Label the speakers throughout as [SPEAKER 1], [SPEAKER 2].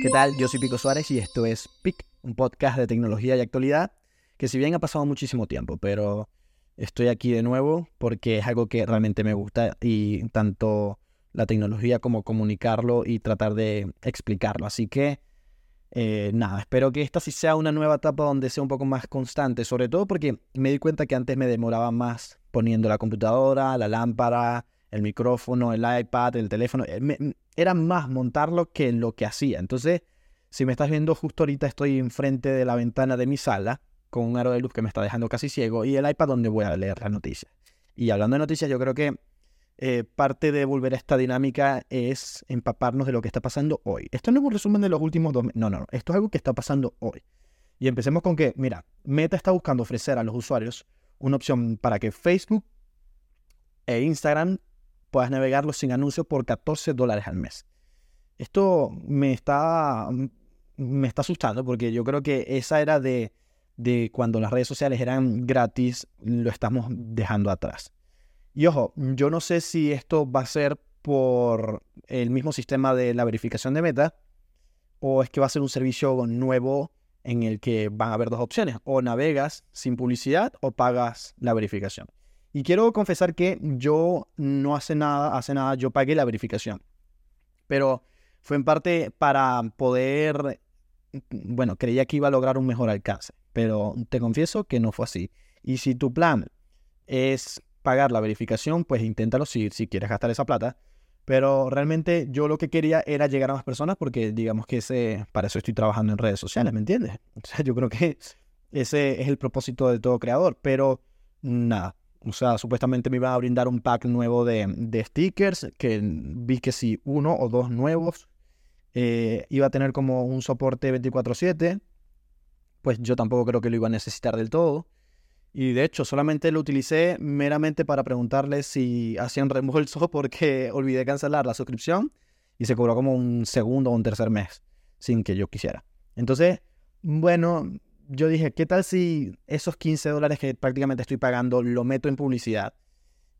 [SPEAKER 1] ¿Qué tal? Yo soy Pico Suárez y esto es PIC, un podcast de tecnología y actualidad que si bien ha pasado muchísimo tiempo, pero estoy aquí de nuevo porque es algo que realmente me gusta y tanto la tecnología como comunicarlo y tratar de explicarlo. Así que eh, nada, espero que esta sí sea una nueva etapa donde sea un poco más constante, sobre todo porque me di cuenta que antes me demoraba más poniendo la computadora, la lámpara, el micrófono, el iPad, el teléfono. Eh, era más montarlo que lo que hacía. Entonces, si me estás viendo justo ahorita estoy enfrente de la ventana de mi sala con un aro de luz que me está dejando casi ciego y el iPad donde voy a leer las noticias. Y hablando de noticias, yo creo que eh, parte de volver a esta dinámica es empaparnos de lo que está pasando hoy. Esto no es un resumen de los últimos dos meses. No, no, no. Esto es algo que está pasando hoy. Y empecemos con que, mira, Meta está buscando ofrecer a los usuarios una opción para que Facebook e Instagram puedas navegarlo sin anuncios por 14 dólares al mes. Esto me está, me está asustando porque yo creo que esa era de, de cuando las redes sociales eran gratis, lo estamos dejando atrás. Y ojo, yo no sé si esto va a ser por el mismo sistema de la verificación de meta o es que va a ser un servicio nuevo en el que van a haber dos opciones, o navegas sin publicidad o pagas la verificación. Y quiero confesar que yo no hace nada, hace nada, yo pagué la verificación. Pero fue en parte para poder, bueno, creía que iba a lograr un mejor alcance, pero te confieso que no fue así. Y si tu plan es pagar la verificación, pues inténtalo si, si quieres gastar esa plata. Pero realmente yo lo que quería era llegar a más personas porque digamos que ese, para eso estoy trabajando en redes sociales, ¿me entiendes? O sea, yo creo que ese es el propósito de todo creador. Pero nada, o sea, supuestamente me iba a brindar un pack nuevo de, stickers, que vi que si uno o dos nuevos. Eh, iba a tener como un soporte 24/7. Pues yo tampoco creo que lo iba a necesitar del todo. Y de hecho, solamente lo utilicé meramente para preguntarle si hacían reembolso porque olvidé cancelar la suscripción y se cobró como un segundo o un tercer mes sin que yo quisiera. Entonces, bueno, yo dije, ¿qué tal si esos 15 dólares que prácticamente estoy pagando lo meto en publicidad?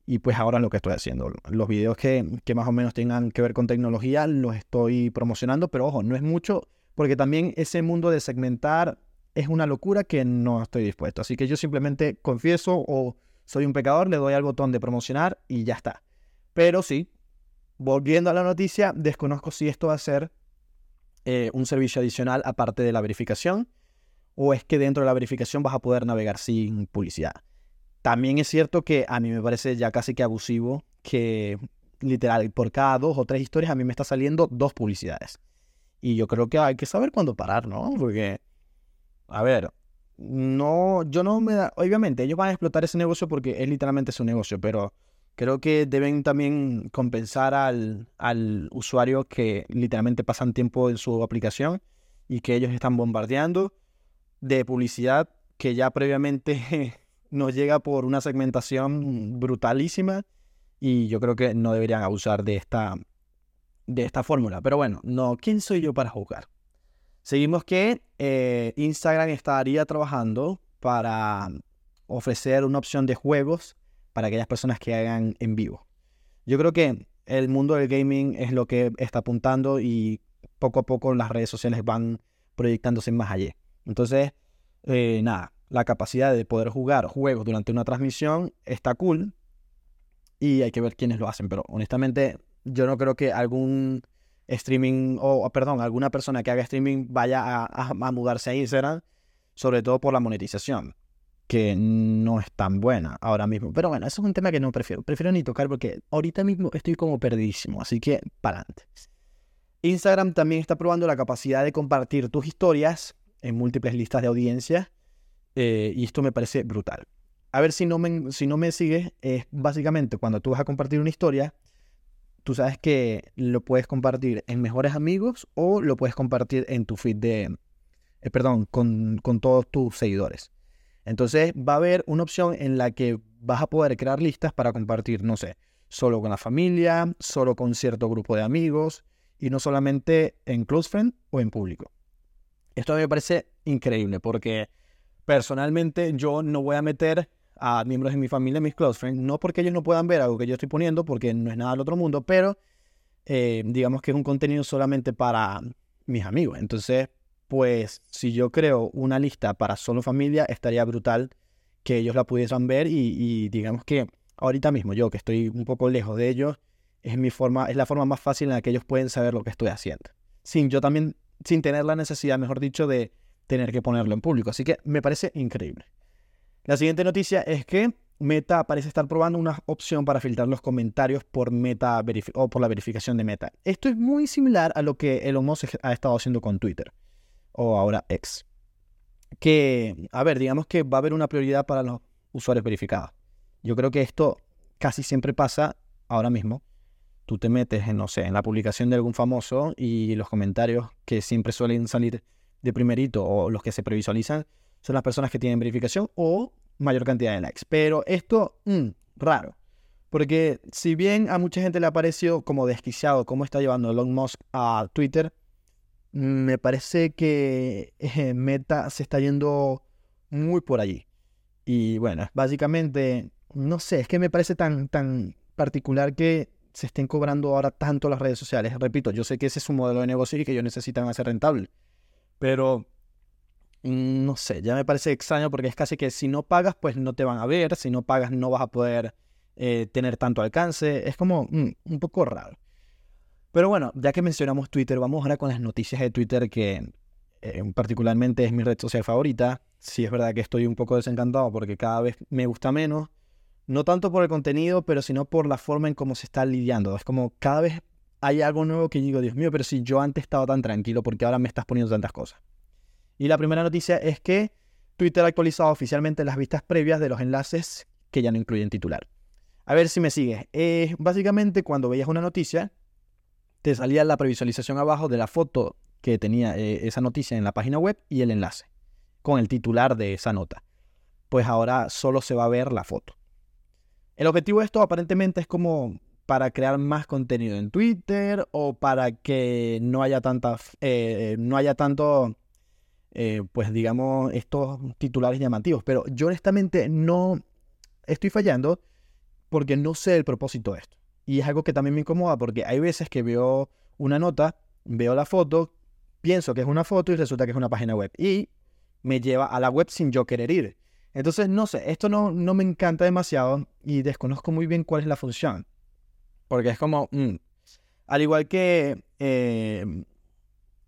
[SPEAKER 1] Y pues ahora es lo que estoy haciendo. Los videos que, más o menos tengan que ver con tecnología los estoy promocionando, pero ojo, no es mucho, porque también ese mundo de segmentar es una locura que no estoy dispuesto. Así que yo simplemente confieso o soy un pecador, le doy al botón de promocionar y ya está. Pero sí, volviendo a la noticia, desconozco si esto va a ser eh, un servicio adicional aparte de la verificación o es que dentro de la verificación vas a poder navegar sin publicidad. También es cierto que a mí me parece ya casi que abusivo que literal por cada dos o tres historias a mí me está saliendo dos publicidades. Y yo creo que hay que saber cuándo parar, ¿no? Porque, a ver, no, yo no me da, obviamente ellos van a explotar ese negocio porque es literalmente su negocio, pero creo que deben también compensar al, al usuario que literalmente pasan tiempo en su aplicación y que ellos están bombardeando de publicidad que ya previamente nos llega por una segmentación brutalísima y yo creo que no deberían abusar de esta, de esta fórmula. Pero bueno, no, ¿quién soy yo para juzgar? Seguimos que eh, Instagram estaría trabajando para ofrecer una opción de juegos para aquellas personas que hagan en vivo. Yo creo que el mundo del gaming es lo que está apuntando y poco a poco las redes sociales van proyectándose más allá. Entonces, eh, nada, la capacidad de poder jugar juegos durante una transmisión está cool y hay que ver quiénes lo hacen, pero honestamente yo no creo que algún streaming o, perdón, alguna persona que haga streaming vaya a, mudarse a Instagram, sobre todo por la monetización, que no es tan buena ahora mismo. Pero bueno, eso es un tema que no prefiero, prefiero ni tocar porque ahorita mismo estoy como perdidísimo, así que para adelante. Instagram también está probando la capacidad de compartir tus historias en múltiples listas de audiencia eh, y esto me parece brutal. A ver si no me, si no me sigues, es básicamente cuando tú vas a compartir una historia, tú sabes que lo puedes compartir en mejores amigos o lo puedes compartir en tu feed de, eh, perdón, con, con todos tus seguidores. Entonces va a haber una opción en la que vas a poder crear listas para compartir, no sé, solo con la familia, solo con cierto grupo de amigos y no solamente en close friend o en público. Esto me parece increíble porque personalmente yo no voy a meter a miembros de mi familia, mis close friends, no porque ellos no puedan ver algo que yo estoy poniendo, porque no es nada del otro mundo, pero eh, digamos que es un contenido solamente para mis amigos. Entonces, pues si yo creo una lista para solo familia, estaría brutal que ellos la pudiesen ver y, digamos que ahorita mismo yo que estoy un poco lejos de ellos, es mi forma, es la forma más fácil en la que ellos pueden saber lo que estoy haciendo. Sin yo también, sin tener la necesidad, mejor dicho, de tener que ponerlo en público. Así que me parece increíble. La siguiente noticia es que Meta parece estar probando una opción para filtrar los comentarios por Meta o por la verificación de Meta. Esto es muy similar a lo que Elon Musk ha estado haciendo con Twitter o ahora X. Que, a ver, digamos que va a haber una prioridad para los usuarios verificados. Yo creo que esto casi siempre pasa ahora mismo. Tú te metes en, no sé, en la publicación de algún famoso y los comentarios que siempre suelen salir de primerito o los que se previsualizan son las personas que tienen verificación o mayor cantidad de likes. Pero esto, mm, raro. Porque si bien a mucha gente le ha parecido como desquiciado cómo está llevando Elon Musk a Twitter, me parece que eh, Meta se está yendo muy por allí. Y bueno, básicamente, no sé, es que me parece tan, tan particular que se estén cobrando ahora tanto las redes sociales. Repito, yo sé que ese es un modelo de negocio y que ellos necesitan hacer rentable. Pero, mm, no sé, ya me parece extraño porque es casi que si no pagas, pues no te van a ver. Si no pagas, no vas a poder eh, tener tanto alcance. Es como mm, un poco raro. Pero bueno, ya que mencionamos Twitter, vamos ahora con las noticias de Twitter que eh, particularmente es mi red social favorita. Sí es verdad que estoy un poco desencantado porque cada vez me gusta menos. No tanto por el contenido, pero sino por la forma en cómo se está lidiando. Es como cada vez hay algo nuevo que digo, Dios mío, pero si yo antes estaba tan tranquilo, porque ahora me estás poniendo tantas cosas? Y la primera noticia es que Twitter ha actualizado oficialmente las vistas previas de los enlaces que ya no incluyen titular. A ver si me sigues. Básicamente, cuando veías una noticia, te salía la previsualización abajo de la foto que tenía eh, esa noticia en la página web y el enlace con el titular de esa nota. Pues ahora solo se va a ver la foto. El objetivo de esto aparentemente es como para crear más contenido en Twitter o para que no haya tantas, eh, no haya tanto, eh, pues digamos, estos titulares llamativos. Pero yo honestamente no estoy fallando porque no sé el propósito de esto. Y es algo que también me incomoda porque hay veces que veo una nota, veo la foto, pienso que es una foto y resulta que es una página web. Y me lleva a la web sin yo querer ir. Entonces, no sé, esto no, no me encanta demasiado y desconozco muy bien cuál es la función. Porque es como, mm, al igual que eh,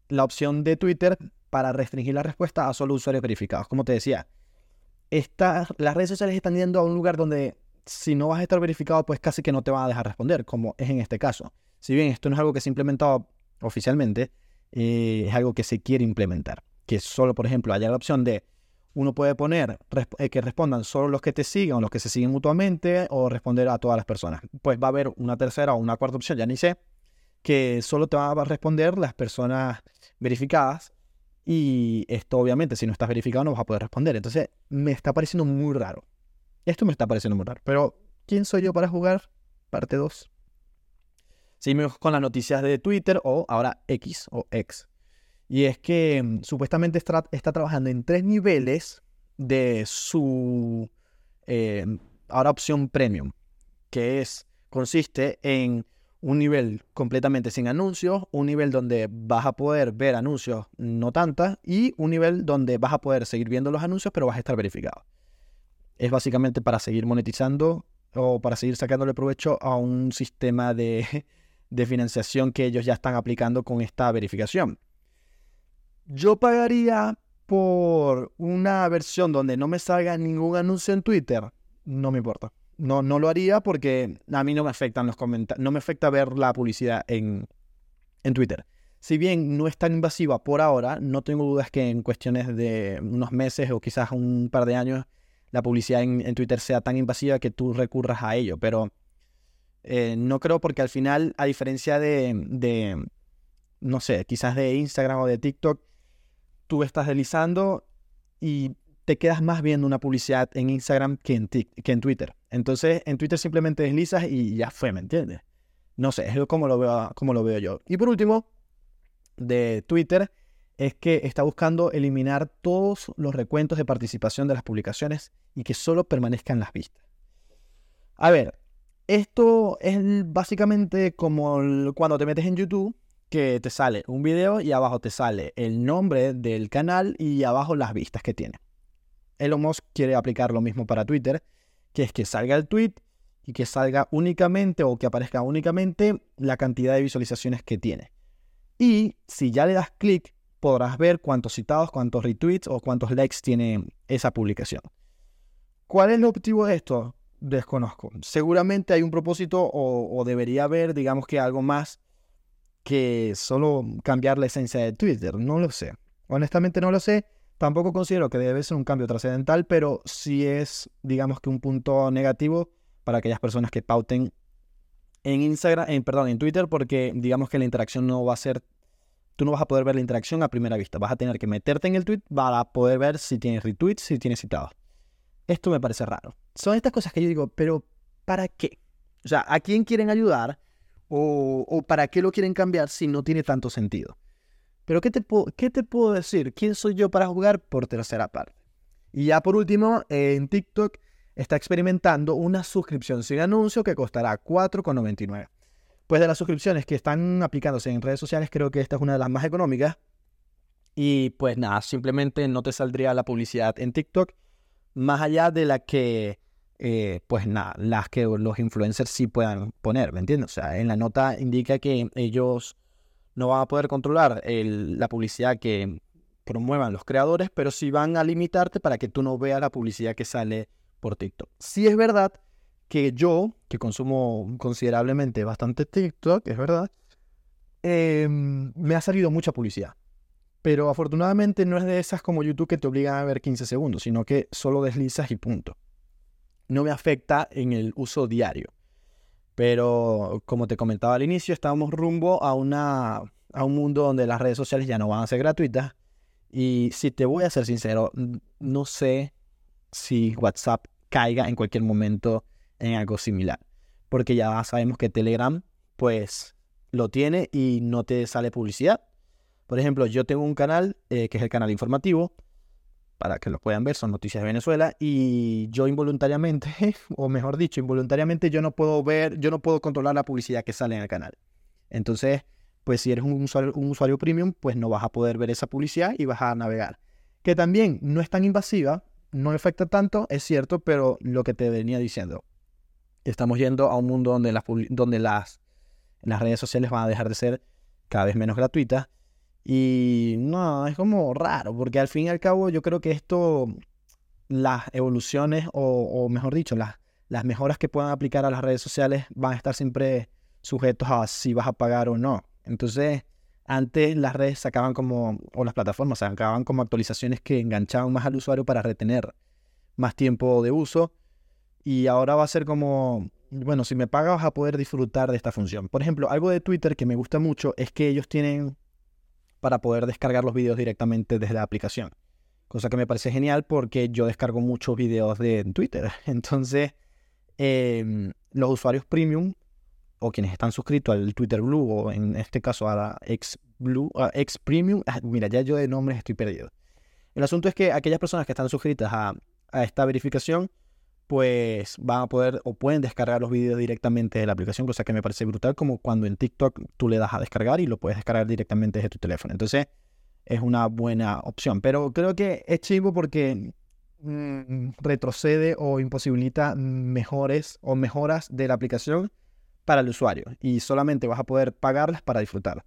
[SPEAKER 1] la opción de Twitter para restringir la respuesta a solo usuarios verificados. Como te decía, las redes sociales están yendo a un lugar donde si no vas a estar verificado, pues casi que no te van a dejar responder, como es en este caso. Si bien esto no es algo que se ha implementado oficialmente, eh, es algo que se quiere implementar. Que solo, por ejemplo, haya la opción de uno puede poner eh, que respondan solo los que te siguen o los que se siguen mutuamente o responder a todas las personas. Pues va a haber una tercera o una cuarta opción, ya ni sé, que solo te van a responder las personas verificadas y esto obviamente si no estás verificado no vas a poder responder. Entonces me está pareciendo muy raro. Esto me está pareciendo muy raro. Pero, ¿quién soy yo para jugar? Parte 2. Seguimos con las noticias de Twitter o ahora X o X. Y es que mm, supuestamente está, trabajando en tres niveles de su eh, ahora opción premium, que es consiste en un nivel completamente sin anuncios, un nivel donde vas a poder ver anuncios no tantas y un nivel donde vas a poder seguir viendo los anuncios pero vas a estar verificado es básicamente para seguir monetizando o para seguir sacándole provecho a un sistema de, financiación que ellos ya están aplicando con esta verificación. Yo pagaría por una versión donde no me salga ningún anuncio en Twitter. No me importa. No, no lo haría porque a mí no me afectan los comentarios. No me afecta ver la publicidad en, en Twitter. Si bien no es tan invasiva por ahora, no tengo dudas que en cuestiones de unos meses o quizás un par de años la publicidad en, Twitter sea tan invasiva que tú recurras a ello. Pero eh, no creo porque al final, a diferencia de, no sé, quizás de Instagram o de TikTok, tú estás deslizando y te quedas más viendo una publicidad en Instagram que en, que en Twitter. Entonces, en Twitter simplemente deslizas y ya fue, ¿me entiendes? No sé, es como lo veo, como lo veo yo. Y por último, de Twitter, es que está buscando eliminar todos los recuentos de participación de las publicaciones y que solo permanezcan las vistas. A ver, esto es básicamente como cuando te metes en YouTube que te sale un video y abajo te sale el nombre del canal y abajo las vistas que tiene. Elon Musk quiere aplicar lo mismo para Twitter, que es que salga el tweet y que salga únicamente o que aparezca únicamente la cantidad de visualizaciones que tiene. Y si ya le das clic, podrás ver cuántos citados, cuántos retweets o cuántos likes tiene esa publicación. ¿Cuál es el objetivo de esto? Desconozco. Seguramente hay un propósito o, debería haber, digamos que algo más que solo cambiar la esencia de Twitter. No lo sé. Honestamente no lo sé. Tampoco considero que debe ser un cambio trascendental, pero sí es, digamos que un punto negativo para aquellas personas que pauten en Instagram, perdón, en Twitter, porque digamos que la interacción no va a ser, tú no vas a poder ver la interacción a primera vista, vas a tener que meterte en el tweet para poder ver si tienes retweets, si tienes citados. Esto me parece raro. Son estas cosas que yo digo, pero ¿para qué? O sea, ¿a quién quieren ayudar o, para qué lo quieren cambiar si no tiene tanto sentido? Pero ¿qué te, ¿qué te puedo decir? ¿Quién soy yo para jugar por tercera parte? Y ya por último, en TikTok está experimentando una suscripción sin anuncio que costará 4,99. Pues de las suscripciones que están aplicándose en redes sociales, creo que esta es una de las más económicas. Y pues nada, simplemente no te saldría la publicidad en TikTok, más allá de la que, eh, pues nada, las que los influencers sí puedan poner, ¿me entiendes? O sea, en la nota indica que ellos no van a poder controlar la publicidad que promuevan los creadores, pero sí van a limitarte para que tú no veas la publicidad que sale por TikTok. Sí es verdad que yo, que consumo considerablemente bastante TikTok, es verdad, em, me ha salido mucha publicidad. Pero afortunadamente no es de esas como YouTube que te obligan a ver 15 segundos, sino que solo deslizas y punto. No me afecta en el uso diario. Pero como te comentaba al inicio, estamos rumbo a, una, a un mundo donde las redes sociales ya no van a ser gratuitas. Y si te voy a ser sincero, no sé si WhatsApp caiga en cualquier momento en algo similar. Porque ya sabemos que Telegram, pues, lo tiene y no te sale publicidad. Por ejemplo, yo tengo un canal eh, que es el canal informativo, para que lo puedan ver, son noticias de Venezuela, y yo involuntariamente, o mejor dicho, involuntariamente yo no puedo ver, yo no puedo controlar la publicidad que sale en el canal. Entonces, pues si eres un usuario, un usuario premium, pues no vas a poder ver esa publicidad y vas a navegar. Que también no es tan invasiva, no afecta tanto, es cierto, pero lo que te venía diciendo, estamos yendo a un mundo donde las, donde las, las redes sociales van a dejar de ser cada vez menos gratuitas. Y no, es como raro, porque al fin y al cabo yo creo que esto, las evoluciones, o, mejor dicho, las, las mejoras que puedan aplicar a las redes sociales van a estar siempre sujetos a si vas a pagar o no. Entonces, antes las redes sacaban como, o las plataformas sacaban como actualizaciones que enganchaban más al usuario para retener más tiempo de uso. Y ahora va a ser como, bueno, si me pagas vas a poder disfrutar de esta función. Por ejemplo, algo de Twitter que me gusta mucho es que ellos tienen para poder descargar los videos directamente desde la aplicación. Cosa que me parece genial porque yo descargo muchos videos de Twitter. Entonces, em, los usuarios premium o quienes están suscritos al Twitter Blue o en este caso a la X Blue, a X Premium, ah, mira, ya yo de nombres estoy perdido. El asunto es que aquellas personas que están suscritas a, esta verificación, pues van a poder o pueden descargar los vídeos directamente de la aplicación, cosa que me parece brutal, como cuando en TikTok tú le das a descargar y lo puedes descargar directamente desde tu teléfono. Entonces, es una buena opción. Pero creo que es chivo porque mm, retrocede o imposibilita mejores o mejoras de la aplicación para el usuario y solamente vas a poder pagarlas para disfrutar.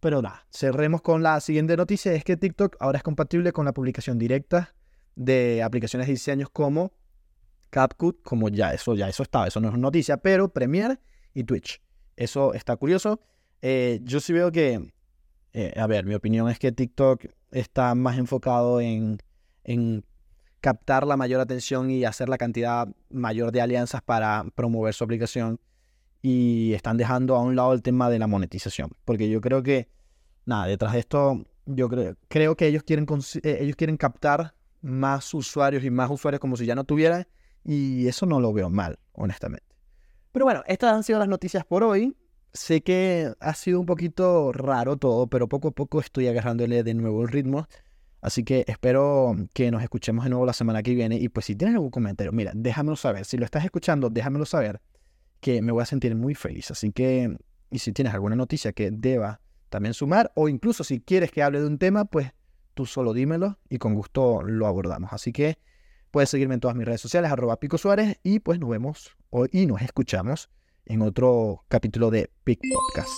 [SPEAKER 1] Pero nada, cerremos con la siguiente noticia, es que TikTok ahora es compatible con la publicación directa de aplicaciones de diseños como CapCut, como ya eso, ya eso estaba, eso no es noticia, pero Premiere y Twitch. Eso está curioso. Eh, yo sí veo que, eh, a ver, mi opinión es que TikTok está más enfocado en, en captar la mayor atención y hacer la cantidad mayor de alianzas para promover su aplicación y están dejando a un lado el tema de la monetización. Porque yo creo que, nada, detrás de esto, yo creo, creo que ellos quieren, eh, ellos quieren captar más usuarios y más usuarios como si ya no tuvieran. Y eso no lo veo mal, honestamente. Pero bueno, estas han sido las noticias por hoy. Sé que ha sido un poquito raro todo, pero poco a poco estoy agarrándole de nuevo el ritmo. Así que espero que nos escuchemos de nuevo la semana que viene. Y pues si tienes algún comentario, mira, déjamelo saber. Si lo estás escuchando, déjamelo saber que me voy a sentir muy feliz. Así que, y si tienes alguna noticia que deba también sumar. O incluso si quieres que hable de un tema, pues tú solo dímelo y con gusto lo abordamos. Así que puedes seguirme en todas mis redes sociales, arroba Pico Suárez, y pues nos vemos hoy y nos escuchamos en otro capítulo de Pic Podcast.